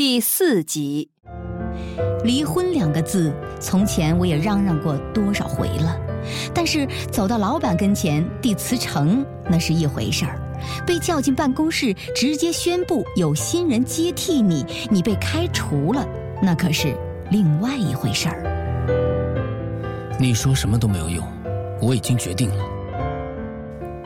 第四集，离婚两个字，从前我也嚷嚷过多少回了，但是走到老板跟前递辞呈那是一回事儿，被叫进办公室直接宣布有新人接替你，你被开除了，那可是另外一回事儿。你说什么都没有用，我已经决定了。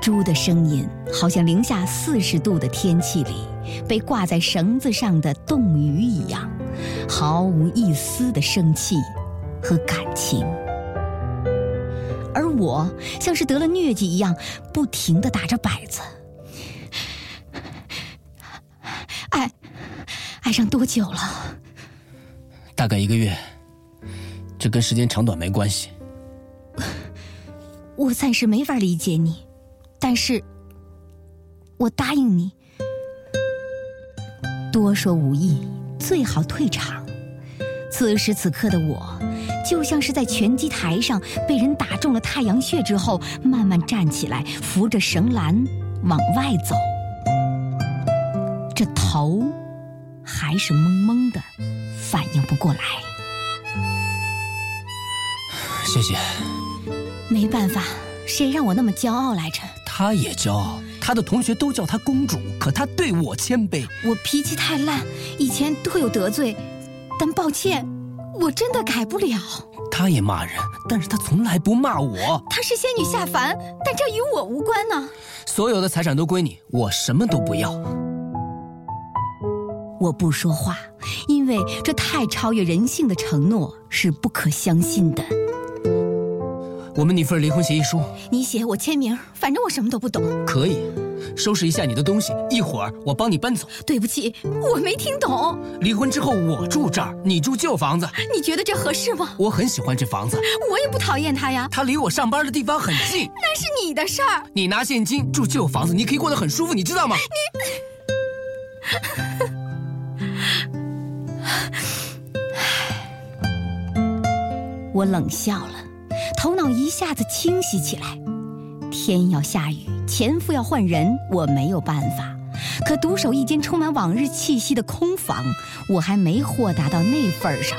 猪的声音好像零下四十度的天气里被挂在绳子上的冻鱼一样，毫无一丝的生气和感情。而我像是得了疟疾一样，不停的打着摆子。爱，爱上多久了？大概一个月。这跟时间长短没关系。我暂时没法理解你。但是，我答应你。多说无益，最好退场。此时此刻的我，就像是在拳击台上被人打中了太阳穴之后，慢慢站起来，扶着绳栏往外走。这头还是懵懵的，反应不过来。谢谢。没办法，谁让我那么骄傲来着？他也骄傲，她的同学都叫她公主，可她对我谦卑。我脾气太烂，以前都有得罪，但抱歉，我真的改不了。她也骂人，但是她从来不骂我。她是仙女下凡，但这与我无关呢。所有的财产都归你，我什么都不要。我不说话，因为这太超越人性的承诺是不可相信的。我们拟份离婚协议书，你写我签名，反正我什么都不懂。可以，收拾一下你的东西，一会儿我帮你搬走。对不起，我没听懂。离婚之后我住这儿，你住旧房子，你觉得这合适吗？我很喜欢这房子，我也不讨厌它呀。它离我上班的地方很近，那是你的事儿。你拿现金住旧房子，你可以过得很舒服，你知道吗？你 我冷笑了。头脑一下子清晰起来，天要下雨，前夫要换人，我没有办法。可独守一间充满往日气息的空房，我还没豁达到那份上。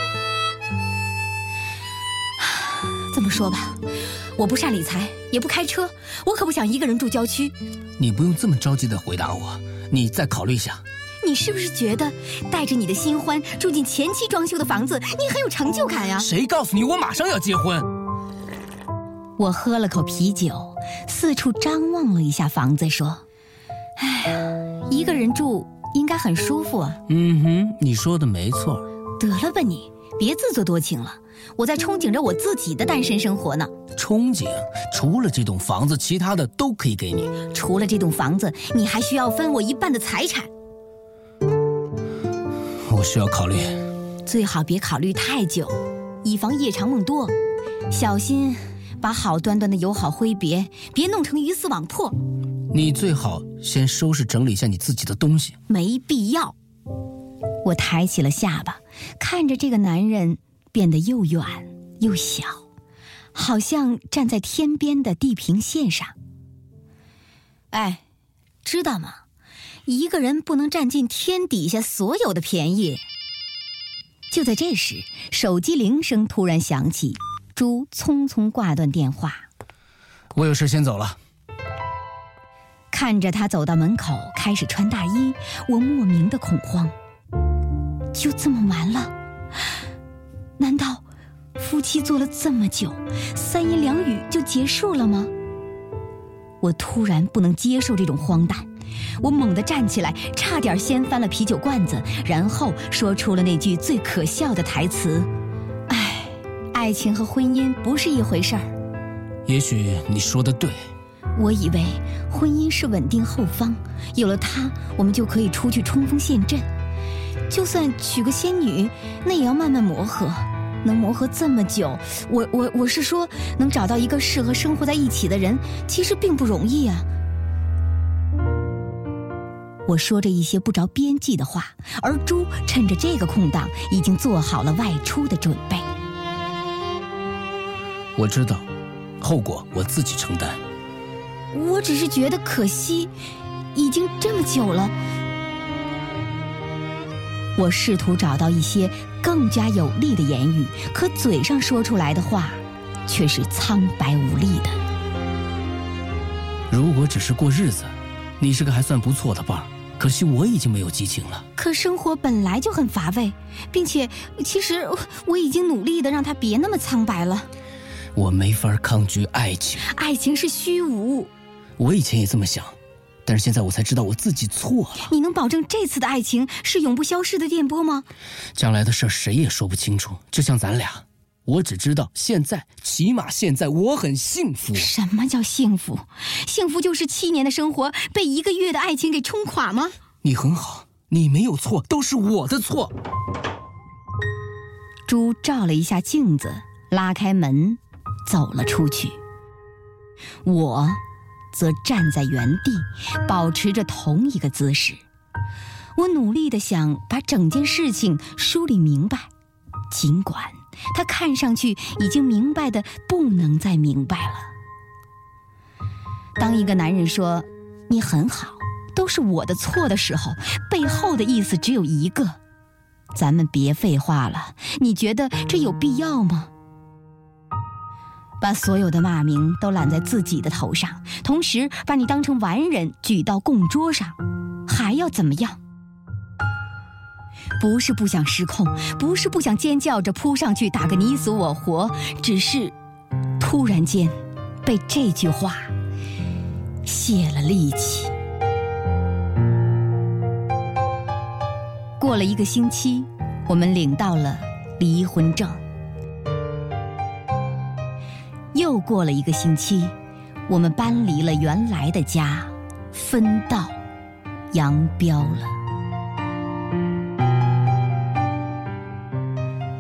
这么说吧，我不善理财，也不开车，我可不想一个人住郊区。你不用这么着急的回答我，你再考虑一下。你是不是觉得带着你的新欢住进前妻装修的房子，你很有成就感呀？谁告诉你我马上要结婚？我喝了口啤酒，四处张望了一下房子，说：“哎呀，一个人住应该很舒服啊。”嗯哼，你说的没错。得了吧你，别自作多情了。我在憧憬着我自己的单身生活呢。憧憬？除了这栋房子，其他的都可以给你。除了这栋房子，你还需要分我一半的财产。我需要考虑。最好别考虑太久，以防夜长梦多。小心。把好端端的友好挥别，别弄成鱼死网破。你最好先收拾整理一下你自己的东西。没必要。我抬起了下巴，看着这个男人变得又远又小，好像站在天边的地平线上。哎，知道吗？一个人不能占尽天底下所有的便宜。就在这时，手机铃声突然响起。朱匆匆挂断电话，我有事先走了。看着他走到门口，开始穿大衣，我莫名的恐慌。就这么完了？难道夫妻做了这么久，三言两语就结束了吗？我突然不能接受这种荒诞，我猛地站起来，差点掀翻了啤酒罐子，然后说出了那句最可笑的台词。爱情和婚姻不是一回事儿。也许你说的对。我以为婚姻是稳定后方，有了它，我们就可以出去冲锋陷阵。就算娶个仙女，那也要慢慢磨合。能磨合这么久，我我我是说，能找到一个适合生活在一起的人，其实并不容易啊。我说着一些不着边际的话，而猪趁着这个空档，已经做好了外出的准备。我知道，后果我自己承担。我只是觉得可惜，已经这么久了。我试图找到一些更加有力的言语，可嘴上说出来的话，却是苍白无力的。如果只是过日子，你是个还算不错的伴儿。可惜我已经没有激情了。可生活本来就很乏味，并且，其实我已经努力的让他别那么苍白了。我没法抗拒爱情，爱情是虚无。我以前也这么想，但是现在我才知道我自己错了。你能保证这次的爱情是永不消逝的电波吗？将来的事谁也说不清楚。就像咱俩，我只知道现在，起码现在我很幸福。什么叫幸福？幸福就是七年的生活被一个月的爱情给冲垮吗？你很好，你没有错，都是我的错。猪照了一下镜子，拉开门。走了出去，我则站在原地，保持着同一个姿势。我努力的想把整件事情梳理明白，尽管他看上去已经明白的不能再明白了。当一个男人说“你很好，都是我的错”的时候，背后的意思只有一个：咱们别废话了。你觉得这有必要吗？把所有的骂名都揽在自己的头上，同时把你当成完人举到供桌上，还要怎么样？不是不想失控，不是不想尖叫着扑上去打个你死我活，只是突然间被这句话泄了力气。过了一个星期，我们领到了离婚证。又过了一个星期，我们搬离了原来的家，分道扬镳了。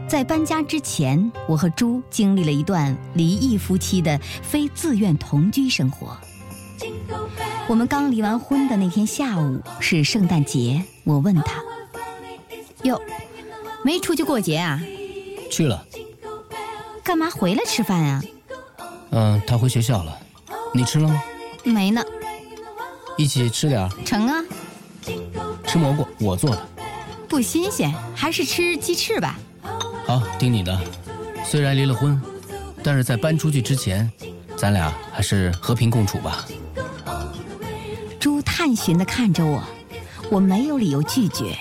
在搬家之前，我和猪经历了一段离异夫妻的非自愿同居生活。我们刚离完婚的那天下午是圣诞节，我问他：“哟，没出去过节啊？”“去了。”“干嘛回来吃饭啊？”嗯，他回学校了，你吃了吗？没呢。一起吃点成啊。吃蘑菇，我做的。不新鲜，还是吃鸡翅吧。好，听你的。虽然离了婚，但是在搬出去之前，咱俩还是和平共处吧。猪探寻的看着我，我没有理由拒绝，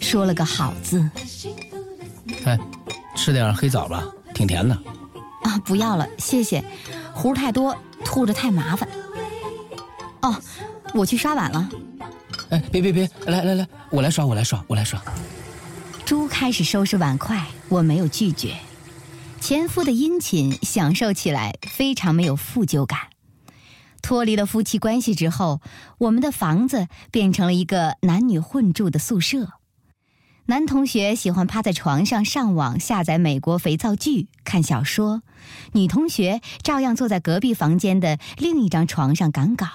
说了个好字。哎，吃点黑枣吧，挺甜的。啊，不要了，谢谢。糊太多，吐着太麻烦。哦，我去刷碗了。哎，别别别，来来来，我来刷，我来刷，我来刷。猪开始收拾碗筷，我没有拒绝。前夫的殷勤，享受起来非常没有负疚感。脱离了夫妻关系之后，我们的房子变成了一个男女混住的宿舍。男同学喜欢趴在床上上网下载美国肥皂剧、看小说，女同学照样坐在隔壁房间的另一张床上赶稿。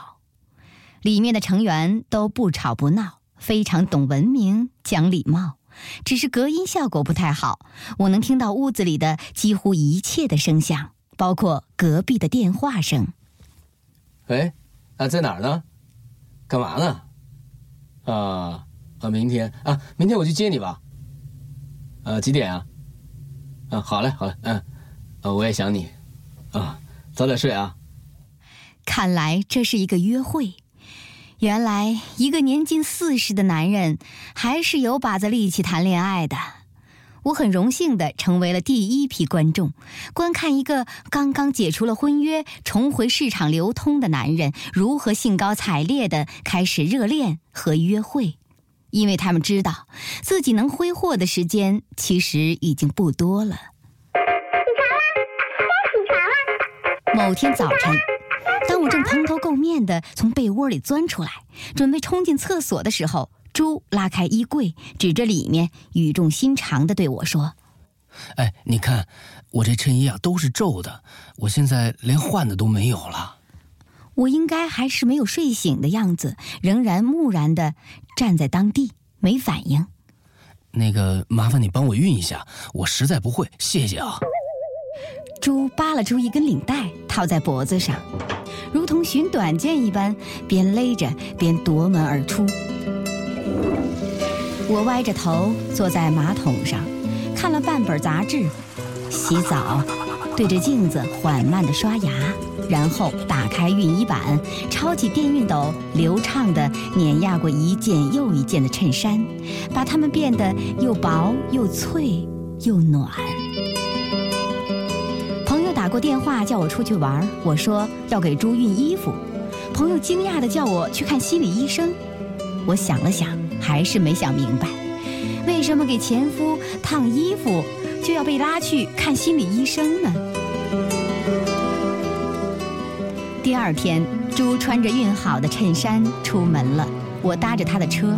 里面的成员都不吵不闹，非常懂文明、讲礼貌，只是隔音效果不太好，我能听到屋子里的几乎一切的声响，包括隔壁的电话声。喂，啊，在哪儿呢？干嘛呢？啊。啊，明天啊，明天我去接你吧。呃，几点啊？啊，好嘞，好嘞，嗯，啊，我也想你，啊，早点睡啊。看来这是一个约会。原来一个年近四十的男人还是有把子力气谈恋爱的。我很荣幸的成为了第一批观众，观看一个刚刚解除了婚约、重回市场流通的男人如何兴高采烈的开始热恋和约会。因为他们知道，自己能挥霍的时间其实已经不多了。起床啦！该起床啦！某天早晨，当我正蓬头垢面的从被窝里钻出来，准备冲进厕所的时候，猪拉开衣柜，指着里面，语重心长的对我说：“哎，你看，我这衬衣啊都是皱的，我现在连换的都没有了。”我应该还是没有睡醒的样子，仍然木然的站在当地，没反应。那个，麻烦你帮我熨一下，我实在不会，谢谢啊。猪扒拉出一根领带，套在脖子上，如同寻短见一般，边勒着边夺门而出。我歪着头坐在马桶上，看了半本杂志，洗澡，对着镜子缓慢地刷牙，然后打开熨衣板，抄起电熨斗，流畅地碾压过一件又一件的衬衫，把它们变得又薄又脆又暖。朋友打过电话叫我出去玩，我说要给猪熨衣服。朋友惊讶地叫我去看心理医生。我想了想，还是没想明白，为什么给前夫烫衣服就要被拉去看心理医生呢？第二天，猪穿着熨好的衬衫出门了，我搭着他的车。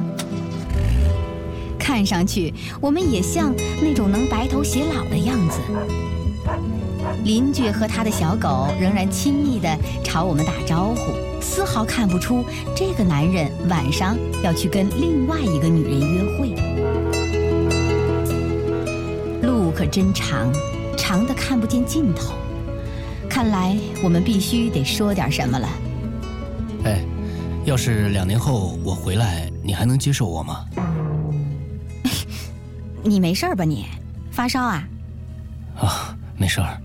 看上去，我们也像那种能白头偕老的样子。邻居和他的小狗仍然亲密地朝我们打招呼，丝毫看不出这个男人晚上要去跟另外一个女人约会。路可真长，长的看不见尽头。看来我们必须得说点什么了。哎，要是两年后我回来，你还能接受我吗？你没事吧？你发烧啊？啊，没事儿。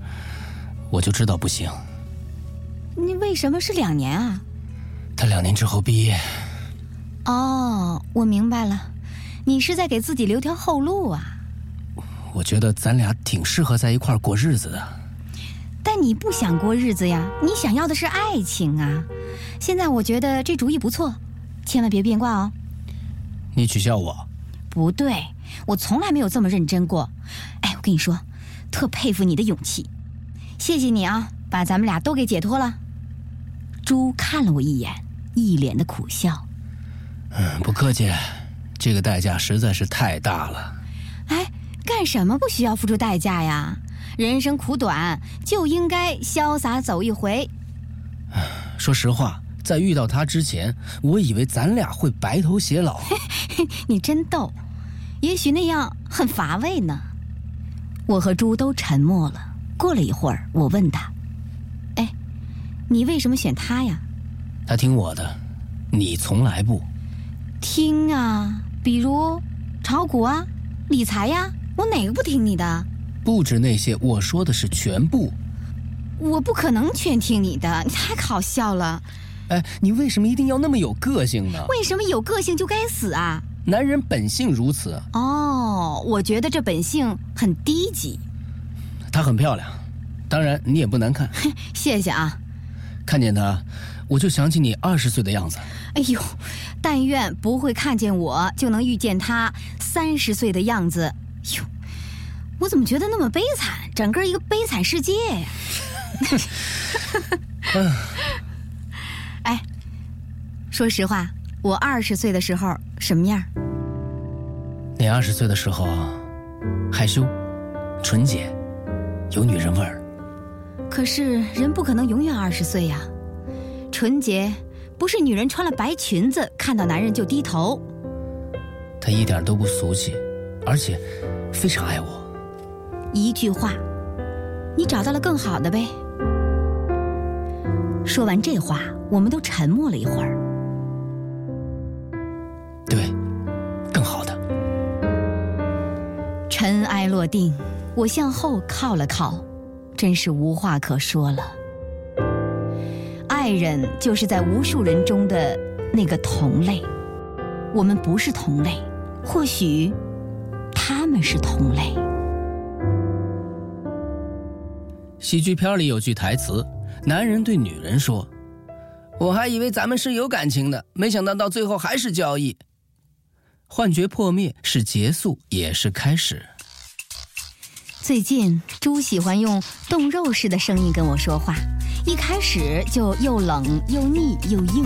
我就知道不行。你为什么是两年啊？他两年之后毕业。哦，我明白了，你是在给自己留条后路啊。我觉得咱俩挺适合在一块儿过日子的。但你不想过日子呀，你想要的是爱情啊。现在我觉得这主意不错，千万别变卦哦。你取笑我？不对，我从来没有这么认真过。哎，我跟你说，特佩服你的勇气。谢谢你啊，把咱们俩都给解脱了。猪看了我一眼，一脸的苦笑。嗯，不客气，这个代价实在是太大了。哎，干什么不需要付出代价呀？人生苦短，就应该潇洒走一回。说实话，在遇到他之前，我以为咱俩会白头偕老。你真逗，也许那样很乏味呢。我和猪都沉默了。过了一会儿，我问他：“哎，你为什么选他呀？”他听我的，你从来不听啊。比如炒股啊、理财呀，我哪个不听你的？不止那些，我说的是全部。我不可能全听你的，你 太搞笑了。哎，你为什么一定要那么有个性呢？为什么有个性就该死啊？男人本性如此。哦，我觉得这本性很低级。她很漂亮，当然你也不难看。谢谢啊！看见她，我就想起你二十岁的样子。哎呦，但愿不会看见我就能遇见她三十岁的样子。哟，我怎么觉得那么悲惨？整个一个悲惨世界呀！哎，说实话，我二十岁的时候什么样？你二十岁的时候，害羞、纯洁。有女人味儿，可是人不可能永远二十岁呀。纯洁不是女人穿了白裙子看到男人就低头。她一点都不俗气，而且非常爱我。一句话，你找到了更好的呗。说完这话，我们都沉默了一会儿。对，更好的。尘埃落定。我向后靠了靠，真是无话可说了。爱人就是在无数人中的那个同类，我们不是同类，或许他们是同类。喜剧片里有句台词，男人对女人说：“我还以为咱们是有感情的，没想到到最后还是交易。”幻觉破灭是结束，也是开始。最近，猪喜欢用冻肉似的声音跟我说话，一开始就又冷又腻又硬，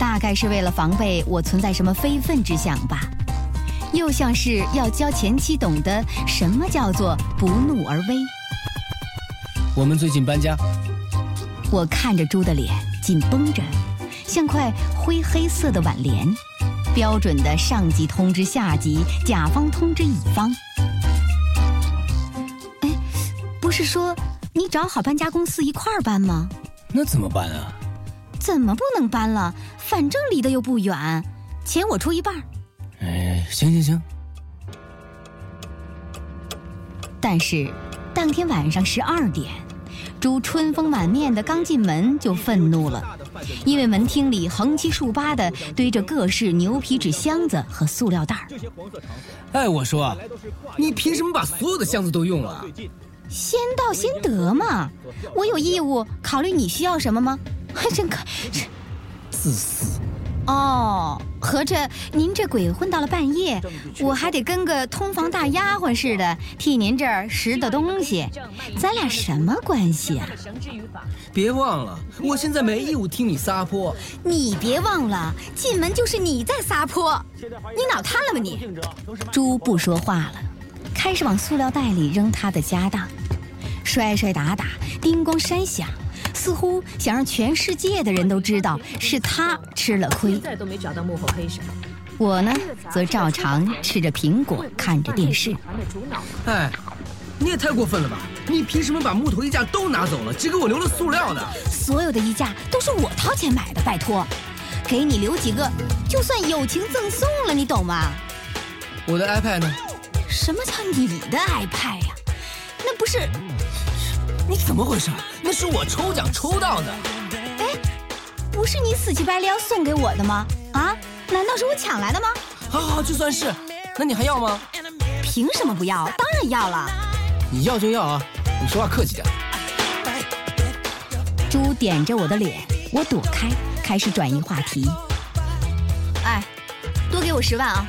大概是为了防备我存在什么非分之想吧，又像是要教前妻懂得什么叫做不怒而威。我们最近搬家，我看着猪的脸紧绷着，像块灰黑色的挽联，标准的上级通知下级，甲方通知乙方。哎，不是说，你找好搬家公司一块儿搬吗？那怎么办啊？怎么不能搬了？反正离得又不远，钱我出一半。哎，行行行。但是，当天晚上十二点，猪春风满面的刚进门就愤怒了，因为门厅里横七竖八的堆着各式牛皮纸箱子和塑料袋儿。哎，我说，你凭什么把所有的箱子都用了？先到先得嘛，我有义务考虑你需要什么吗？真可，自私。哦，合着您这鬼混到了半夜，我还得跟个通房大丫鬟似的替您这儿拾掇东西，咱俩什么关系啊？别忘了，我现在没义务听你撒泼。你别忘了，进门就是你在撒泼，你脑瘫了吧你？猪不说话了，开始往塑料袋里扔他的家当，摔摔打打，叮咣山响。似乎想让全世界的人都知道是他吃了亏。都没找到幕后黑手。我呢，则照常吃着苹果，看着电视。哎，你也太过分了吧！你凭什么把木头衣架都拿走了，只给我留了塑料的？所有的衣架都是我掏钱买的，拜托，给你留几个，就算友情赠送了，你懂吗？我的 iPad 呢？什么叫你的 iPad 呀？那不是。你怎么回事？那是我抽奖抽到的。哎，不是你死乞白赖要送给我的吗？啊？难道是我抢来的吗？好好，就算是。那你还要吗？凭什么不要？当然要了。你要就要啊！你说话客气点。猪点着我的脸，我躲开，开始转移话题。哎，多给我十万啊！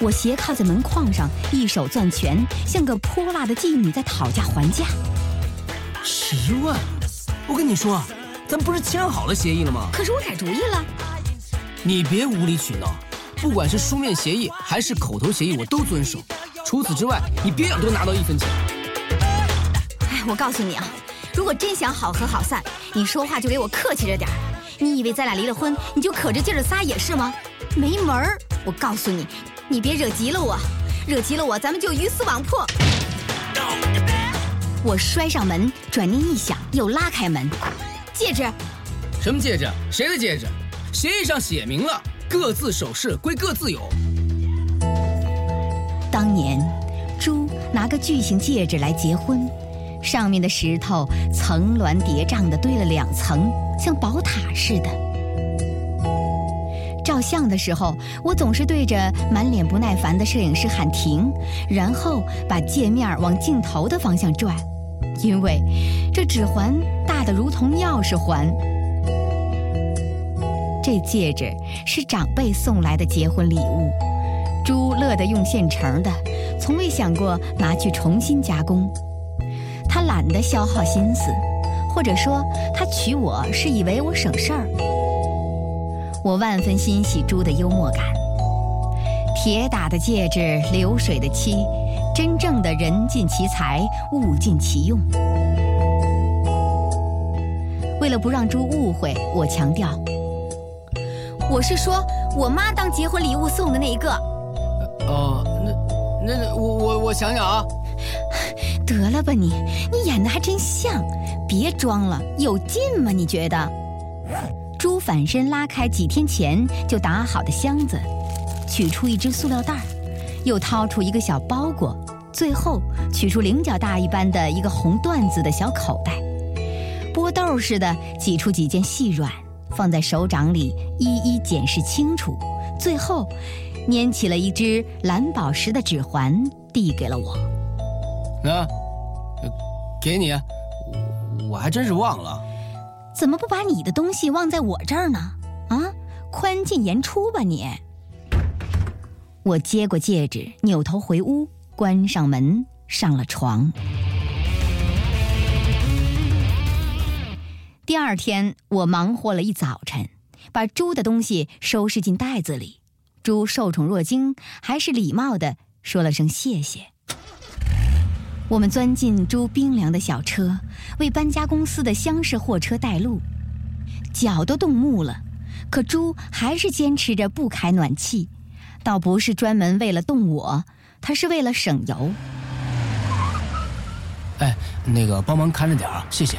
我斜靠在门框上，一手攥拳，像个泼辣的妓女在讨价还价。十万，我跟你说，咱不是签好了协议了吗？可是我改主意了。你别无理取闹，不管是书面协议还是口头协议，我都遵守。除此之外，你别想多拿到一分钱。哎，我告诉你啊，如果真想好合好散，你说话就给我客气着点你以为咱俩离了婚，你就可着劲儿撒野是吗？没门儿！我告诉你，你别惹急了我，惹急了我，咱们就鱼死网破。我摔上门，转念一想，又拉开门。戒指？什么戒指？谁的戒指？协议上写明了，各自首饰归各自有。当年，猪拿个巨型戒指来结婚，上面的石头层峦叠嶂的堆了两层，像宝塔似的。照相的时候，我总是对着满脸不耐烦的摄影师喊停，然后把界面往镜头的方向转。因为这指环大的如同钥匙环，这戒指是长辈送来的结婚礼物，猪乐得用现成的，从未想过拿去重新加工。他懒得消耗心思，或者说他娶我是以为我省事儿。我万分欣喜猪的幽默感，铁打的戒指，流水的漆。真正的人尽其才，物尽其用。为了不让猪误会，我强调，我是说我妈当结婚礼物送的那一个。哦，那那我我我想想啊。得了吧你，你演的还真像，别装了，有劲吗？你觉得？猪反身拉开几天前就打好的箱子，取出一只塑料袋儿。又掏出一个小包裹，最后取出菱角大一般的一个红缎子的小口袋，剥豆似的挤出几件细软，放在手掌里一一检视清楚，最后拈起了一只蓝宝石的指环，递给了我。啊，给你，我还真是忘了。怎么不把你的东西忘在我这儿呢？啊，宽进严出吧你。我接过戒指，扭头回屋，关上门，上了床。第二天，我忙活了一早晨，把猪的东西收拾进袋子里。猪受宠若惊，还是礼貌的说了声谢谢。我们钻进猪冰凉的小车，为搬家公司的厢式货车带路，脚都冻木了，可猪还是坚持着不开暖气。倒不是专门为了动我，他是为了省油。哎，那个帮忙看着点啊，谢谢。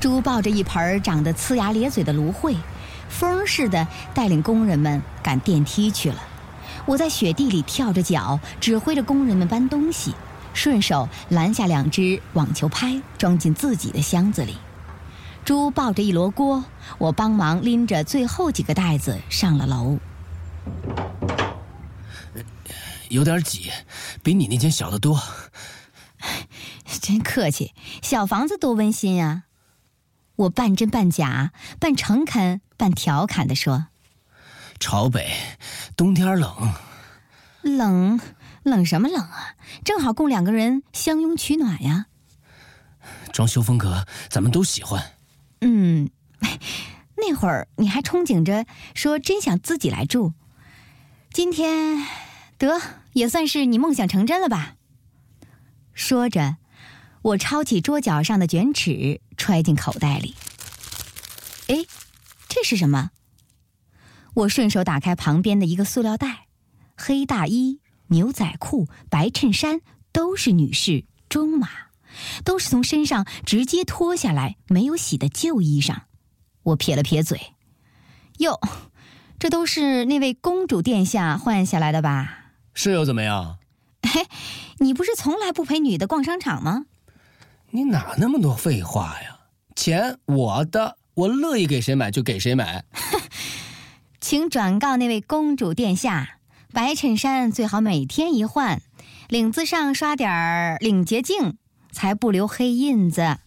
猪抱着一盆长得呲牙咧嘴的芦荟，风似的带领工人们赶电梯去了。我在雪地里跳着脚，指挥着工人们搬东西，顺手拦下两只网球拍，装进自己的箱子里。猪抱着一箩锅，我帮忙拎着最后几个袋子上了楼。有点挤，比你那间小得多。真客气，小房子多温馨啊！我半真半假，半诚恳半调侃的说：“朝北，冬天冷。冷，冷什么冷啊？正好供两个人相拥取暖呀。装修风格咱们都喜欢。嗯，那会儿你还憧憬着说真想自己来住，今天得也算是你梦想成真了吧？”说着，我抄起桌角上的卷尺，揣进口袋里。哎，这是什么？我顺手打开旁边的一个塑料袋，黑大衣、牛仔裤、白衬衫都是女士中码，都是从身上直接脱下来没有洗的旧衣裳。我撇了撇嘴：“哟，这都是那位公主殿下换下来的吧？”是又怎么样？嘿，你不是从来不陪女的逛商场吗？你哪那么多废话呀？钱我的，我乐意给谁买就给谁买。请转告那位公主殿下，白衬衫最好每天一换，领子上刷点儿领结镜，才不留黑印子。